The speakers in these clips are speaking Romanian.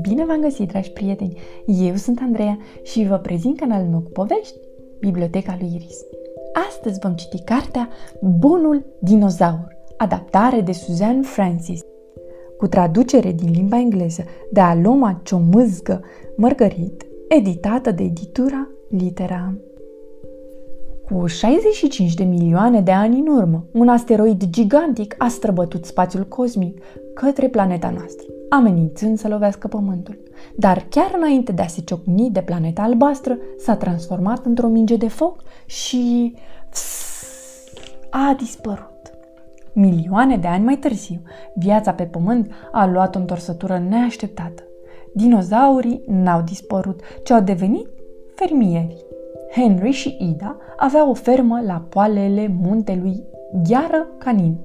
Bine v-am găsit, dragi prieteni! Eu sunt Andreea și vă prezint canalul meu cu povești, Biblioteca lui Iris. Astăzi vom citi cartea Bunul dinozaur, adaptare de Suzanne Francis, cu traducere din limba engleză de Aloma Ciomâzgă Mărgărit, editată de editura Litera. Cu 65 de milioane de ani în urmă, un asteroid gigantic a străbătut spațiul cosmic către planeta noastră, amenințând să lovească Pământul. Dar chiar înainte de a se ciocni de planeta albastră, s-a transformat într-o minge de foc și a dispărut. Milioane de ani mai târziu, viața pe Pământ a luat o întorsătură neașteptată. Dinozaurii n-au dispărut, ci au devenit fermieri. Henry și Ida aveau o fermă la poalele muntelui Gheară Canin.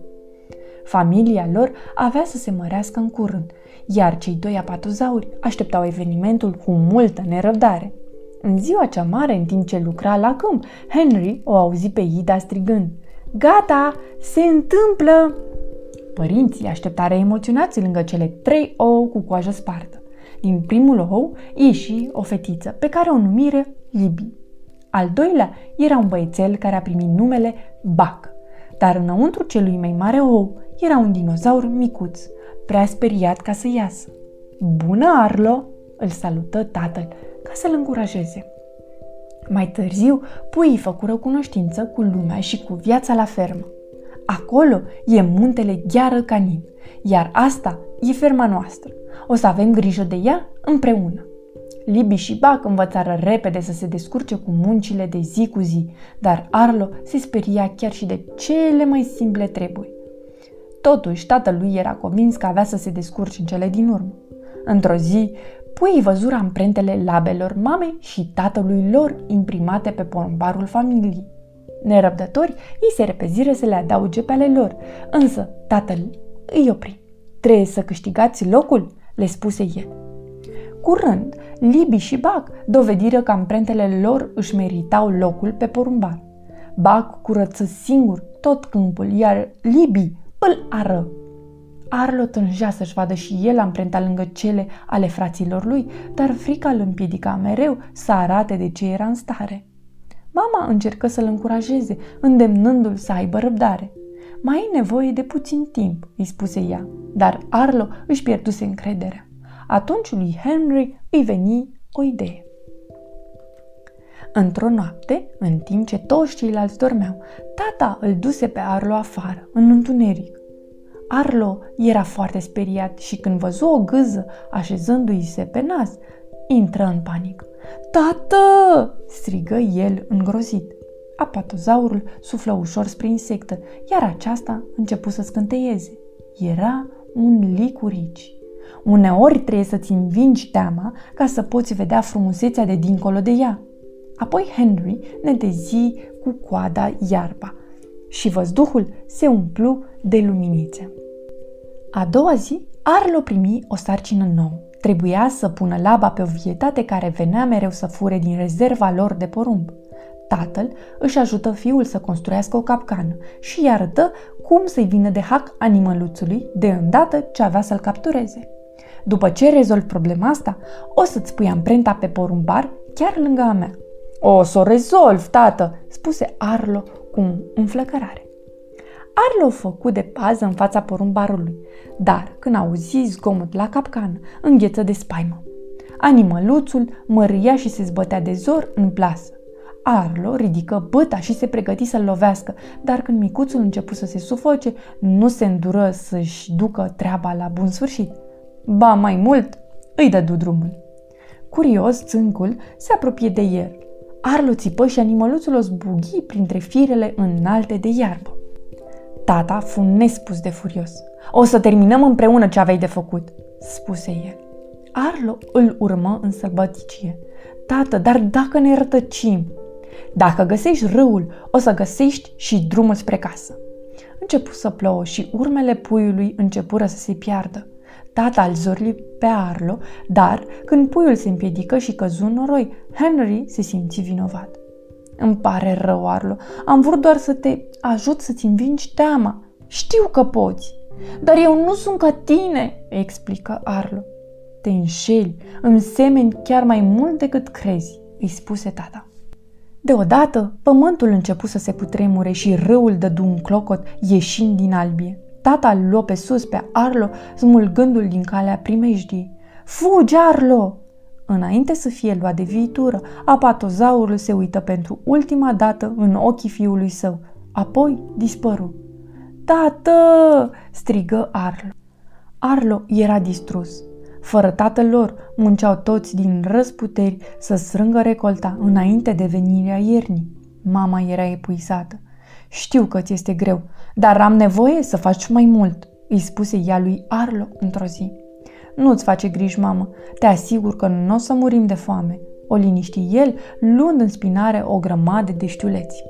Familia lor avea să se mărească în curând, iar cei doi apatozauri așteptau evenimentul cu multă nerăbdare. În ziua cea mare, în timp ce lucra la câmp, Henry o auzi pe Ida strigând Gata, se întâmplă! Părinții așteptare emoționați lângă cele trei ouă cu coajă spartă. Din primul ou ieși o fetiță, pe care o numire Libby. Al doilea era un băiețel care a primit numele Bac, dar înăuntru celui mai mare ou era un dinozaur micuț, prea speriat ca să iasă. Bună, Arlo!" îl salută tatăl ca să-l încurajeze. Mai târziu, puii făcură cunoștință cu lumea și cu viața la fermă. Acolo e muntele Gheară Canin, iar asta e ferma noastră. O să avem grijă de ea împreună. Libi și Bac învățară repede să se descurce cu muncile de zi cu zi, dar Arlo se speria chiar și de cele mai simple treburi. Totuși, tatălui era convins că avea să se descurce în cele din urmă. Într-o zi, puii văzură amprentele labelor mamei și tatălui lor imprimate pe porumbarul familiei. Nerăbdători, ei se repezire să le adauge pe ale lor, însă tatăl îi opri. Trebuie să câștigați locul, le spuse el. Curând, Libi și Bac dovediră că amprentele lor își meritau locul pe porumbar. Bac curăță singur tot câmpul, iar Libi îl ară. Arlo tângea să-și vadă și el amprenta lângă cele ale fraților lui, dar frica îl împiedica mereu să arate de ce era în stare. Mama încercă să-l încurajeze, îndemnându-l să aibă răbdare. Mai ai nevoie de puțin timp, îi spuse ea, dar Arlo își pierduse încrederea. Atunci lui Henry îi veni o idee. Într-o noapte, în timp ce toți ceilalți dormeau, tata îl duse pe Arlo afară, în întuneric. Arlo era foarte speriat și când văzu o gâză așezându-i se pe nas, intră în panică. Tată! strigă el îngrozit. Apatozaurul suflă ușor spre insectă, iar aceasta începu să scânteieze. Era un licurici. Uneori trebuie să-ți învingi teama ca să poți vedea frumusețea de dincolo de ea. Apoi Henry ne dezi cu coada iarba și văzduhul se umplu de luminițe. A doua zi, Arlo primi o sarcină nouă. Trebuia să pună laba pe o vietate care venea mereu să fure din rezerva lor de porumb. Tatăl își ajută fiul să construiască o capcană și îi arătă cum să-i vină de hac animăluțului de îndată ce avea să-l captureze. După ce rezolvi problema asta, o să-ți pui amprenta pe porumbar chiar lângă a mea. O să o rezolv, tată, spuse Arlo cu înflăcărare. Arlo făcut de pază în fața porumbarului, dar când auzi zgomot la capcană, îngheță de spaimă. Animăluțul măria și se zbătea de zor în plasă. Arlo ridică băta și se pregăti să-l lovească, dar când micuțul începu să se sufoce, nu se îndură să-și ducă treaba la bun sfârșit. Ba mai mult, îi dădu drumul. Curios, țâncul se apropie de el. Arlo țipă și animăluțul o zbughi printre firele înalte de iarbă. Tata fu nespus de furios. O să terminăm împreună ce aveai de făcut, spuse el. Arlo îl urmă în sălbăticie. Tată, dar dacă ne rătăcim? Dacă găsești râul, o să găsești și drumul spre casă. Începu să plouă și urmele puiului începură să se piardă. Tata îl zorli pe Arlo, dar când puiul se împiedică și căzu în noroi, Henry se simți vinovat. Îmi pare rău, Arlo. Am vrut doar să te ajut să-ți învingi teama. Știu că poți, dar eu nu sunt ca tine, explică Arlo. Te înșeli, îmi semeni chiar mai mult decât crezi, îi spuse tata. Deodată, pământul începu să se cutremure și râul dădu un clocot ieșind din albie. Tata îl luă pe sus pe Arlo, smulgându-l din calea primejdiei. Fugi, Arlo! Înainte să fie luat de viitură, apatozaurul se uită pentru ultima dată în ochii fiului său, apoi dispăru. Tată! strigă Arlo. Arlo era distrus. Fără tatăl lor, munceau toți din răsputeri să strângă recolta înainte de venirea iernii. Mama era epuizată. Știu că ți este greu, dar am nevoie să faci mai mult, îi spuse ea lui Arlo într-o zi. Nu-ți face griji, mamă, te asigur că nu o să murim de foame, o liniști el, luând în spinare o grămadă de știuleți.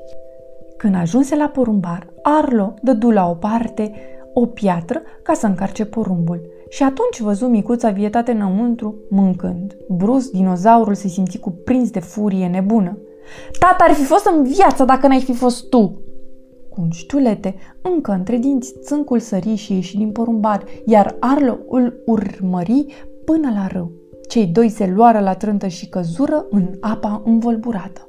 Când ajunse la porumbar, Arlo dădu la o parte o piatră ca să încarce porumbul și atunci văzu micuța vietate înăuntru, mâncând. Brus, dinozaurul se simți cuprins de furie nebună. Tata ar fi fost în viață dacă n-ai fi fost tu!" Cu un știulete, încă între dinți, țâncul sări și ieși din porumbar, iar Arlo îl urmări până la râu. Cei doi se luară la trântă și căzură în apa învolburată.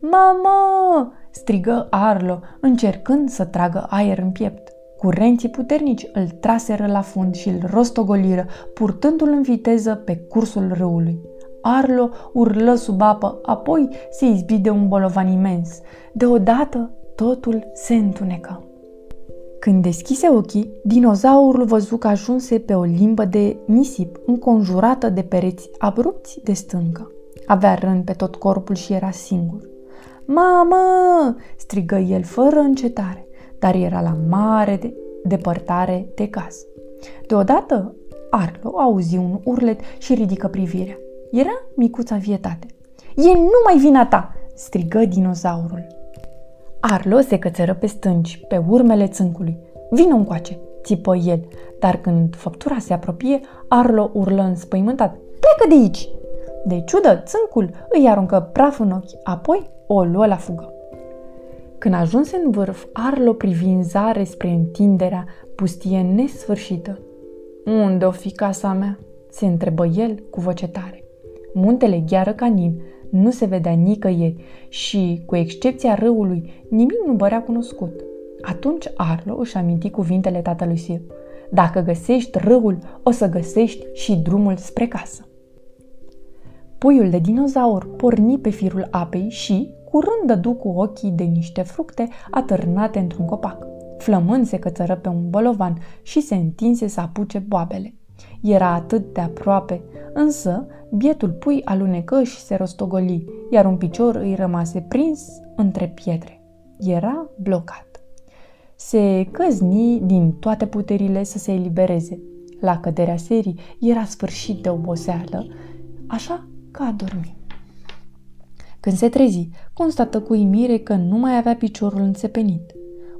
Mamă! strigă Arlo, încercând să tragă aer în piept. Curenții puternici îl traseră la fund și îl rostogoliră, purtându-l în viteză pe cursul râului. Arlo urlă sub apă, apoi se izbi de un bolovan imens. Deodată totul se întunecă. Când deschise ochii, dinozaurul văzu că ajunse pe o limbă de nisip înconjurată de pereți abrupți de stâncă. Avea rând pe tot corpul și era singur. Mamă! strigă el fără încetare dar era la mare de depărtare de casă. Deodată, Arlo auzi un urlet și ridică privirea. Era micuța vietate. E numai vina ta!" strigă dinozaurul. Arlo se cățără pe stânci, pe urmele țâncului. Vină încoace, țipă el, dar când făptura se apropie, Arlo urlă înspăimântat. Plecă de aici! De ciudă, țâncul îi aruncă praf în ochi, apoi o luă la fugă. Când ajunse în vârf, Arlo privi în zare spre întinderea pustie nesfârșită. Unde o fi casa mea? se întrebă el cu voce tare. Muntele gheară canin nu se vedea nicăieri și, cu excepția râului, nimic nu părea cunoscut. Atunci Arlo își aminti cuvintele tatălui său. Dacă găsești râul, o să găsești și drumul spre casă. Puiul de dinozaur porni pe firul apei și, curând dădu cu ochii de niște fructe atârnate într-un copac. Flămând se cățără pe un bolovan și se întinse să apuce boabele. Era atât de aproape, însă bietul pui alunecă și se rostogoli, iar un picior îi rămase prins între pietre. Era blocat. Se căzni din toate puterile să se elibereze. La căderea serii era sfârșit de oboseală, așa că a dormit. Când se trezi, constată cu imire că nu mai avea piciorul înțepenit.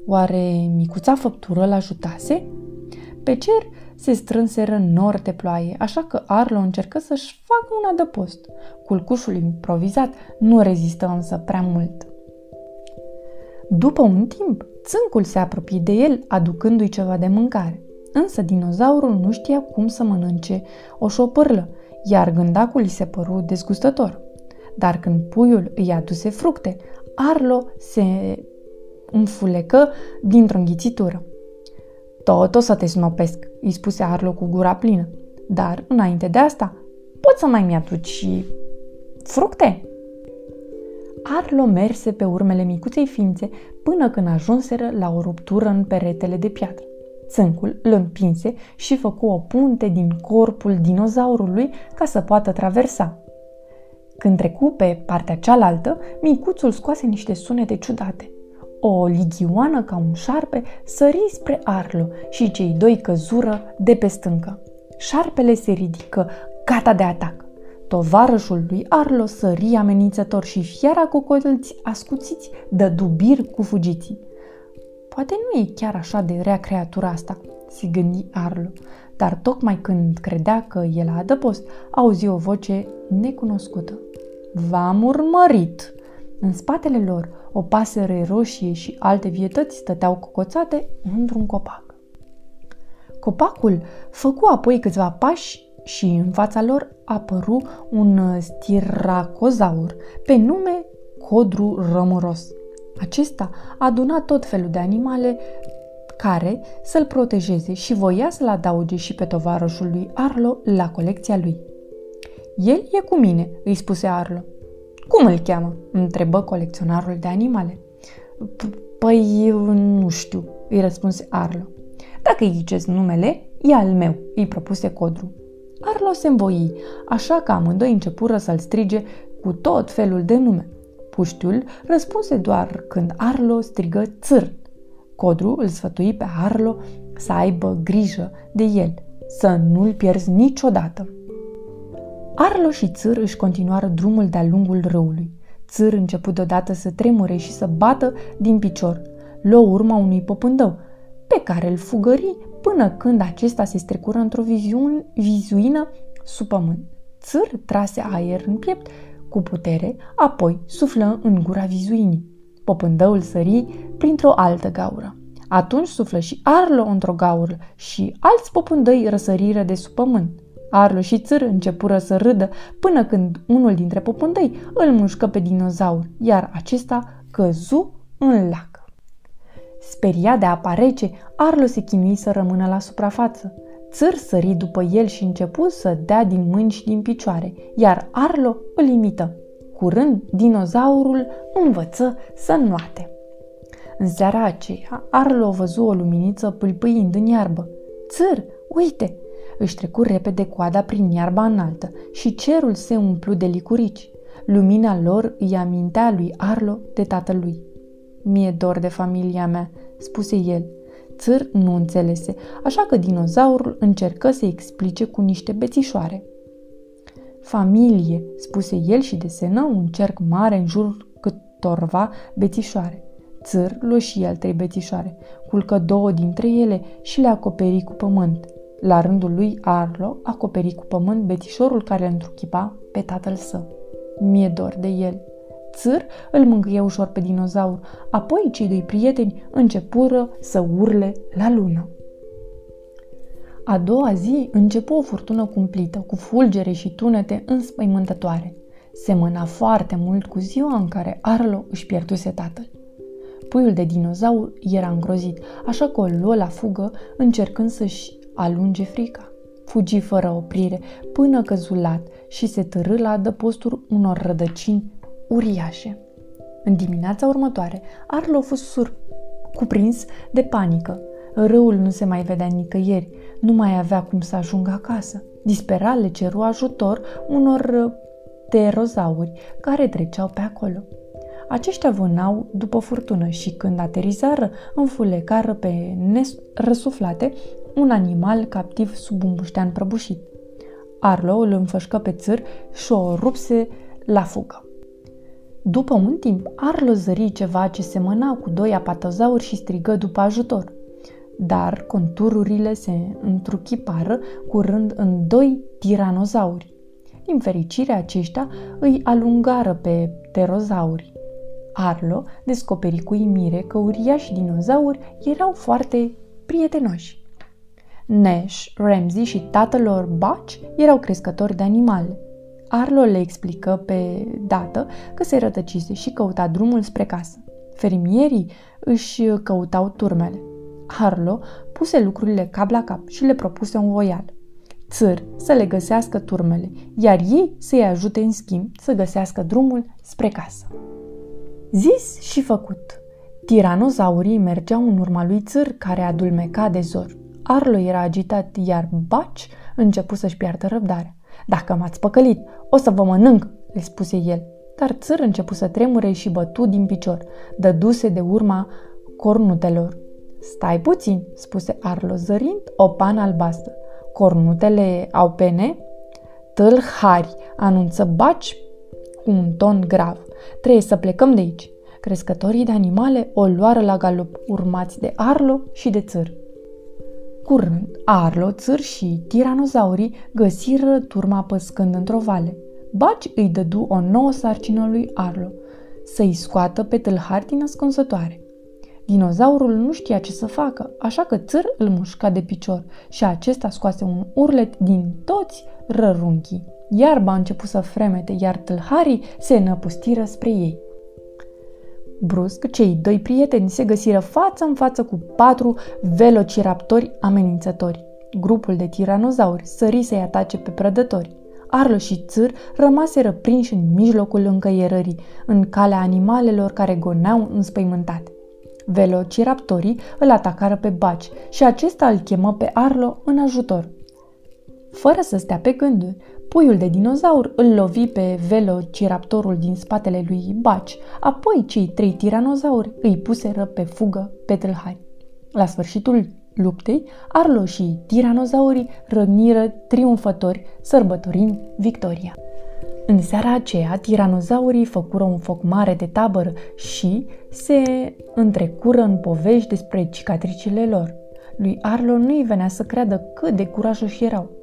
Oare micuța făptură l-ajutase? Pe cer se strânseră nori de ploaie, așa că Arlo încercă să-și facă un adăpost. Culcușul improvizat nu rezistă însă prea mult. După un timp, țâncul se apropie de el, aducându-i ceva de mâncare. Însă dinozaurul nu știa cum să mănânce o șopârlă, iar gândacul îi se păru dezgustător. Dar când puiul îi aduse fructe, Arlo se înfulecă dintr-o înghițitură. Tot o să te snopesc, îi spuse Arlo cu gura plină. Dar, înainte de asta, poți să mai mi-aduci și fructe? Arlo merse pe urmele micuței ființe până când ajunseră la o ruptură în peretele de piatră. Țâncul îl împinse și făcu o punte din corpul dinozaurului ca să poată traversa. Când trecu pe partea cealaltă, micuțul scoase niște sunete ciudate. O lighioană ca un șarpe sări spre Arlo și cei doi căzură de pe stâncă. Șarpele se ridică, gata de atac. Tovarășul lui Arlo sări amenințător și fiara cu colți ascuțiți dă dubir cu fugiții. Poate nu e chiar așa de rea creatura asta, se gândi Arlo, dar tocmai când credea că e la adăpost, auzi o voce necunoscută. V-am urmărit! În spatele lor, O pasăre roșie și alte vietăți stăteau cocoțate într-un copac. Copacul făcu apoi câțiva pași și în fața lor apăru un stiracozaur pe nume Codru Rămuros. Acesta aduna tot felul de animale care să-l protejeze și voia să-l adauge și pe tovarășul lui Arlo la colecția lui. El e cu mine, îi spuse Arlo. Cum îl cheamă? întrebă colecționarul de animale. Păi, nu știu, îi răspunse Arlo. Dacă îi ziceți numele, e al meu, îi propuse Codru. Arlo se învoi, așa că amândoi începură să-l strige cu tot felul de nume. Puștiul răspunse doar când Arlo strigă țâr. Codru îl sfătui pe Arlo să aibă grijă de el, să nu-l pierzi niciodată. Arlo și Țâr își continuară drumul de-a lungul râului. Țâr început deodată să tremure și să bată din picior. Luă urma unui popândău, pe care îl fugări până când acesta se strecură într-o viziun, vizuină sub pământ. Țâr trase aer în piept cu putere, apoi suflă în gura vizuinii. Popândăul sări printr-o altă gaură. Atunci suflă și Arlo într-o gaură și alți popândăi răsăriră de sub pământ. Arlo și Țâr începură să râdă până când unul dintre popândăi îl mușcă pe dinozaur, iar acesta căzu în lac. Speriat de apa rece, Arlo se chinui să rămână la suprafață. Țâr sări după el și începu să dea din mâini și din picioare, iar Arlo îl imită. Curând, dinozaurul învăță să nuate. În seara aceea, Arlo văzu o luminiță pâlpâind în iarbă. Țâr, uite! Își trecu repede coada prin iarba înaltă și cerul se umplu de licurici. Lumina lor îi amintea lui Arlo de tatălui. Mie dor de familia mea, spuse el. Țâr nu înțelese, așa că dinozaurul încercă să explice cu niște bețișoare. Familie, spuse el și desenă un cerc mare în jur câtorva bețișoare. Țâr luă și el trei bețișoare, culcă două dintre ele și le acoperi cu pământ. La rândul lui, Arlo acoperi cu pământ bețișorul care îl întruchipa pe tatăl său. Mie dor de el, țâr îl mângâie ușor pe dinozaur, apoi cei doi prieteni începură să urle la lună. A doua zi începu o furtună cumplită, cu fulgere și tunete înspăimântătoare. Semăna foarte mult cu ziua în care Arlo își pierduse tatăl. Puiul de dinozaur era îngrozit, așa că o luă la fugă, încercând să-și alunge frica. Fugi fără oprire, până căzulat și se târâ la adăpostul unor rădăcini uriașe. În dimineața următoare, Arlo a fost sur cuprins de panică. Râul nu se mai vedea nicăieri, nu mai avea cum să ajungă acasă. Disperat le ceru ajutor unor pterozauri care treceau pe acolo. Aceștia vânau după furtună și când aterizară, înfulecară pe răsuflate un animal captiv sub un buștean prăbușit. Arlo îl înfășcă pe țâr și o rupse la fugă. După un timp, Arlo zări ceva ce semăna cu doi apatozauri și strigă după ajutor. Dar contururile se întruchipară curând în doi tiranozauri. Din fericire, aceștia îi alungară pe pterozauri. Arlo descoperi cu imire că uriași dinozauri erau foarte prietenoși. Nash, Ramsey și tatăl lor Baci erau crescători de animale. Arlo le explică pe dată că se rătăcise și căuta drumul spre casă. Fermierii își căutau turmele. Arlo puse lucrurile cap la cap și le propuse un voial. Țăr să le găsească turmele, iar ei să-i ajute în schimb să găsească drumul spre casă. Zis și făcut. Tiranozaurii mergeau în urma lui Țâr, care adulmeca de zor. Arlo era agitat, iar Baci începu să-și piardă răbdarea. Dacă m-ați păcălit, o să vă mănânc, le spuse el. Dar țăr începu să tremure și bătu din picior, dăduse de urma cornutelor. Stai puțin, spuse Arlo, zărind o pană albastră. Cornutele au pene? Tâlhari, anunță Baci cu un ton grav. Trebuie să plecăm de aici. Crescătorii de animale o luară la galup, urmați de Arlo și de țăr. Curând, Arlo, țâr și tiranozaurii găsiră turma păscând într-o vale. Baci îi dădu o nouă sarcină lui Arlo, să-i scoată pe tâlhar din ascunsătoare. Dinozaurul nu știa ce să facă, așa că țâr îl mușca de picior și acesta scoase un urlet din toți rărunchii. Iarba a început să fremete, iar tâlharii se năpustiră spre ei. Brusc, cei doi prieteni se găsiră față în față cu patru velociraptori amenințători. Grupul de tiranozauri sări să-i atace pe prădători. Arlă și țâr rămaseră prinși în mijlocul încăierării, în calea animalelor care goneau înspăimântate. Velociraptorii îl atacară pe Baci și acesta îl chemă pe Arlo în ajutor. Fără să stea pe gânduri, puiul de dinozaur îl lovi pe velociraptorul din spatele lui Baci, apoi cei trei tiranozauri îi puseră pe fugă pe tâlhari. La sfârșitul luptei, Arlo și tiranozaurii răniră triumfători, sărbătorind victoria. În seara aceea, tiranozaurii făcură un foc mare de tabără și se întrecură în povești despre cicatricile lor. Lui Arlo nu îi venea să creadă cât de curajoși erau.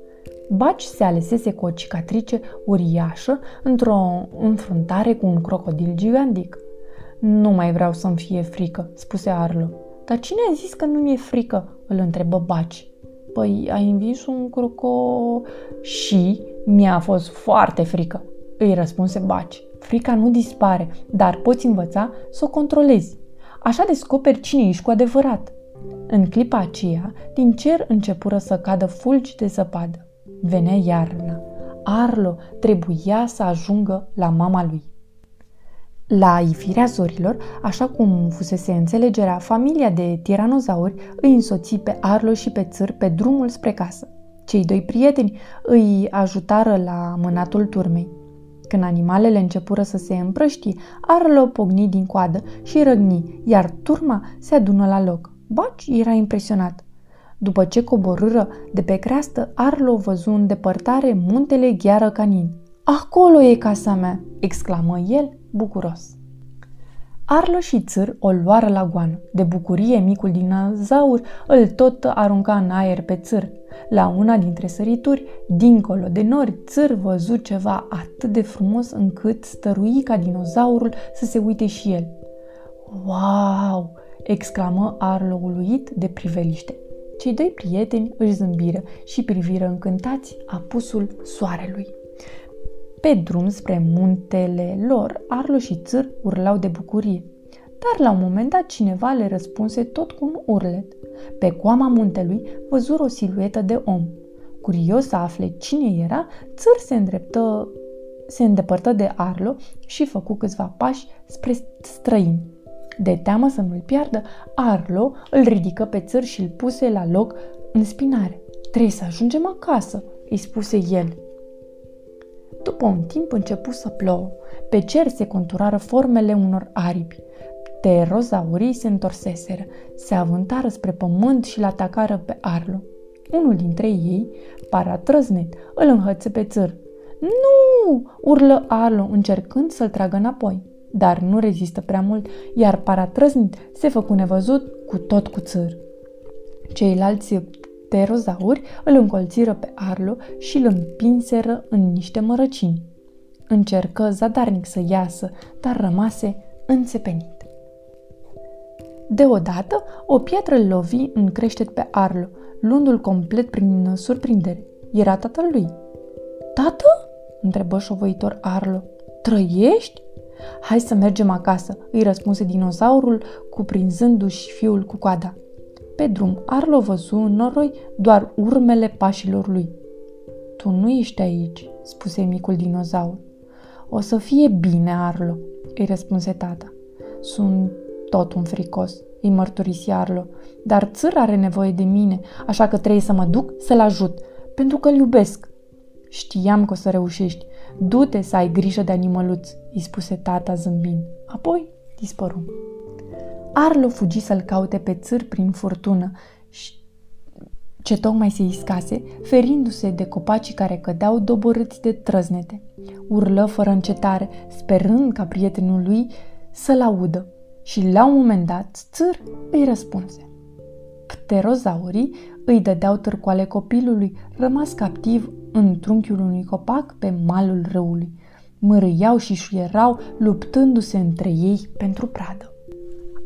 Baci se alesese cu o cicatrice uriașă într-o înfruntare cu un crocodil gigantic. Nu mai vreau să-mi fie frică, spuse Arlo. Dar cine a zis că nu mi-e frică? îl întrebă Baci. Păi, ai învins un croco... Și mi-a fost foarte frică, îi răspunse Baci. Frica nu dispare, dar poți învăța să o controlezi. Așa descoperi cine ești cu adevărat. În clipa aceea, din cer începură să cadă fulgi de zăpadă. Venea iarna. Arlo trebuia să ajungă la mama lui. La ifirea zorilor, așa cum fusese înțelegerea, familia de tiranozauri îi însoți pe Arlo și pe Țâr pe drumul spre casă. Cei doi prieteni îi ajutară la mânatul turmei. Când animalele începură să se împrăștie, Arlo pogni din coadă și răgni, iar turma se adună la loc. Baci era impresionat. După ce coborâră de pe creastă, Arlo văzu în depărtare muntele Gheară Canin. Acolo e casa mea!" exclamă el, bucuros. Arlo și Țâr o luară la goană. De bucurie, micul dinozaur îl tot arunca în aer pe Țâr. La una dintre sărituri, dincolo de nori, Țâr văzu ceva atât de frumos încât stărui ca dinozaurul să se uite și el. Wow! exclamă Arlo uluit de priveliște. Cei doi prieteni își zâmbiră și priviră încântați apusul soarelui. Pe drum spre muntele lor, Arlo și Țâr urlau de bucurie. Dar la un moment dat cineva le răspunse tot cu un urlet. Pe coama muntelui văzură o siluetă de om. Curios să afle cine era, Țâr se îndreptă se îndepărtă de Arlo și făcu câțiva pași spre străin. De teamă să nu-l piardă, Arlo îl ridică pe țăr și îl puse la loc în spinare. Trebuie să ajungem acasă, îi spuse el. După un timp începu să plouă. Pe cer se conturară formele unor aripi. Terozaurii se întorseseră, se avântară spre pământ și l atacară pe Arlo. Unul dintre ei, paratrăznet, îl înhăță pe țăr. Nu! urlă Arlo, încercând să-l tragă înapoi. Dar nu rezistă prea mult, iar paratrăznet se făcu nevăzut cu tot cu țăr. Ceilalți pterozauri îl încolțiră pe Arlo și îl împinseră în niște mărăcini. Încercă zadarnic să iasă, dar rămase înțepenit. Deodată, o piatră îl lovi în creștet pe Arlo, luându-l complet prin surprindere. Era tatăl lui. Tată? întrebă șovăitor Arlo. Trăiești? Hai să mergem acasă, îi răspunse dinozaurul, cuprinzându-și fiul cu coada. Pe drum, Arlo văzu în noroi doar urmele pașilor lui. Tu nu ești aici, spuse micul dinozaur. O să fie bine, Arlo, îi răspunse tata. Sunt tot un fricos, îi mărturisi Arlo, dar țăr are nevoie de mine, așa că trebuie să mă duc să-l ajut, pentru că îl iubesc. Știam că o să reușești. Du-te să ai grijă de animăluț, îi spuse tata zâmbind. Apoi dispăru. Arlo fugi să-l caute pe țâr prin furtună ce tocmai se iscase, ferindu-se de copacii care cădeau doborâți de trăznete. Urlă fără încetare, sperând ca prietenul lui să-l audă. Și la un moment dat, țâr îi răspunse. Pterozaurii îi dădeau târcoale copilului, rămas captiv în trunchiul unui copac pe malul râului. mărâiau și șuierau, luptându-se între ei pentru pradă.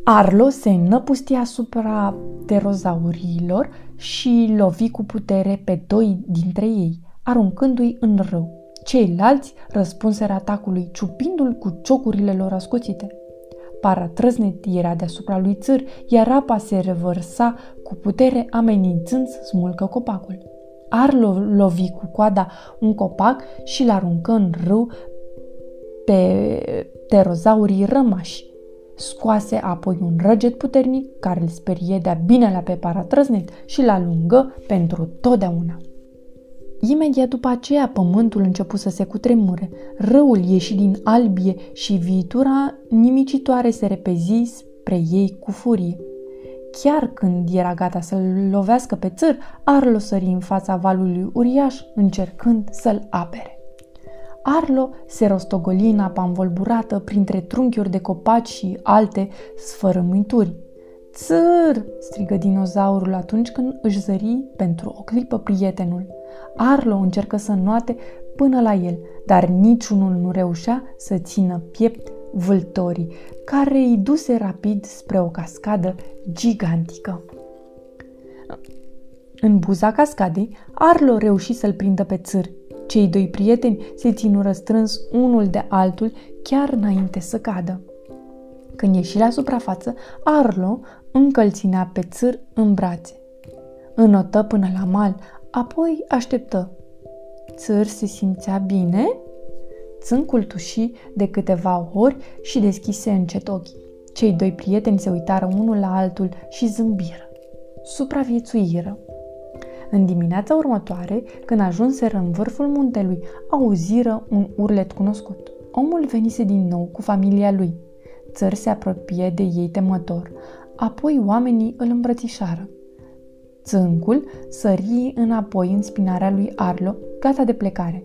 Arlo se năpustia asupra pterozaurilor și lovi cu putere pe doi dintre ei, aruncându-i în râu. Ceilalți răspunseră atacului, ciupindu-l cu ciocurile lor ascuțite. Paratrăznet era deasupra lui țâr, iar apa se revărsa cu putere amenințând să smulcă copacul. Arlo lovi cu coada un copac și l-aruncă în râu pe pterozaurii rămași. Scoase apoi un răget puternic care îl sperie de-a binelea pe paratrăznet și l-alungă pentru totdeauna. Imediat după aceea, pământul început să se cutremure, răul ieși din albie și viitura nimicitoare se repezi spre ei cu furie. Chiar când era gata să-l lovească pe țăr, Arlo sări în fața valului uriaș, încercând să-l apere. Arlo se rostogoli în apa învolburată printre trunchiuri de copaci și alte sfărământuri. Țăr! strigă dinozaurul atunci când își zări pentru o clipă prietenul. Arlo încercă să noate până la el, dar niciunul nu reușea să țină piept vâltorii, care îi duse rapid spre o cascadă gigantică. În buza cascadei, Arlo reuși să-l prindă pe țâr. Cei doi prieteni se ținură răstrâns unul de altul chiar înainte să cadă. Când ieși la suprafață, Arlo încă îl ținea pe țâr în brațe. Înotă până la mal, apoi așteptă. Țâr se simțea bine? Țâncul tuși de câteva ori și deschise încet ochii. Cei doi prieteni se uitară unul la altul și zâmbiră. Supraviețuiră. În dimineața următoare, când ajunseră în vârful muntelui, auziră un urlet cunoscut. Omul venise din nou cu familia lui. Țăr se apropie de ei temător, apoi oamenii îl îmbrățișară. Țâncul sări înapoi în spinarea lui Arlo, gata de plecare.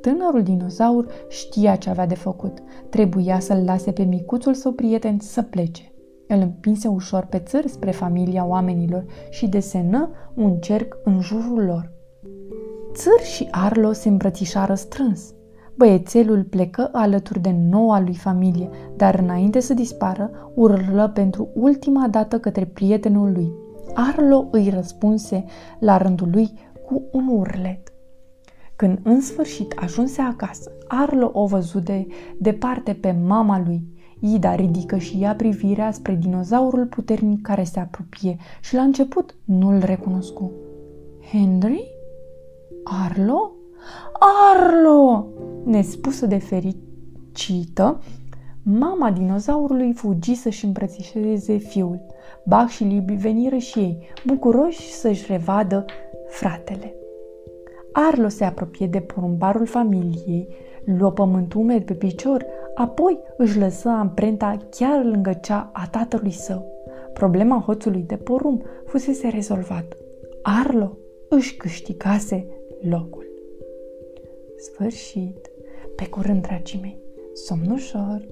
Tânărul dinozaur știa ce avea de făcut. Trebuia să-l lase pe micuțul său prieten să plece. El împinse ușor pe țări spre familia oamenilor și desenă un cerc în jurul lor. Țăr și Arlo se îmbrățișară strâns. Băiețelul plecă alături de noua lui familie, dar înainte să dispară, urlă pentru ultima dată către prietenul lui. Arlo îi răspunse la rândul lui cu un urlet. Când în sfârșit ajunse acasă, Arlo o văzut de departe pe mama lui. Ida ridică și ea privirea spre dinozaurul puternic care se apropie și la început nu-l recunoscu. Henry? Arlo? Arlo! Nespusă de fericită, mama dinozaurului fugi să-și îmbrățișeze fiul. Bach și Libi veniră și ei, bucuroși să-și revadă fratele. Arlo se apropie de porumbarul familiei, luă pământul umed pe picior, apoi își lăsă amprenta chiar lângă cea a tatălui său. Problema hoțului de porum fusese rezolvat. Arlo își câștigase locul. Sfârșit. Pe curând, dragii mei, somn ușor!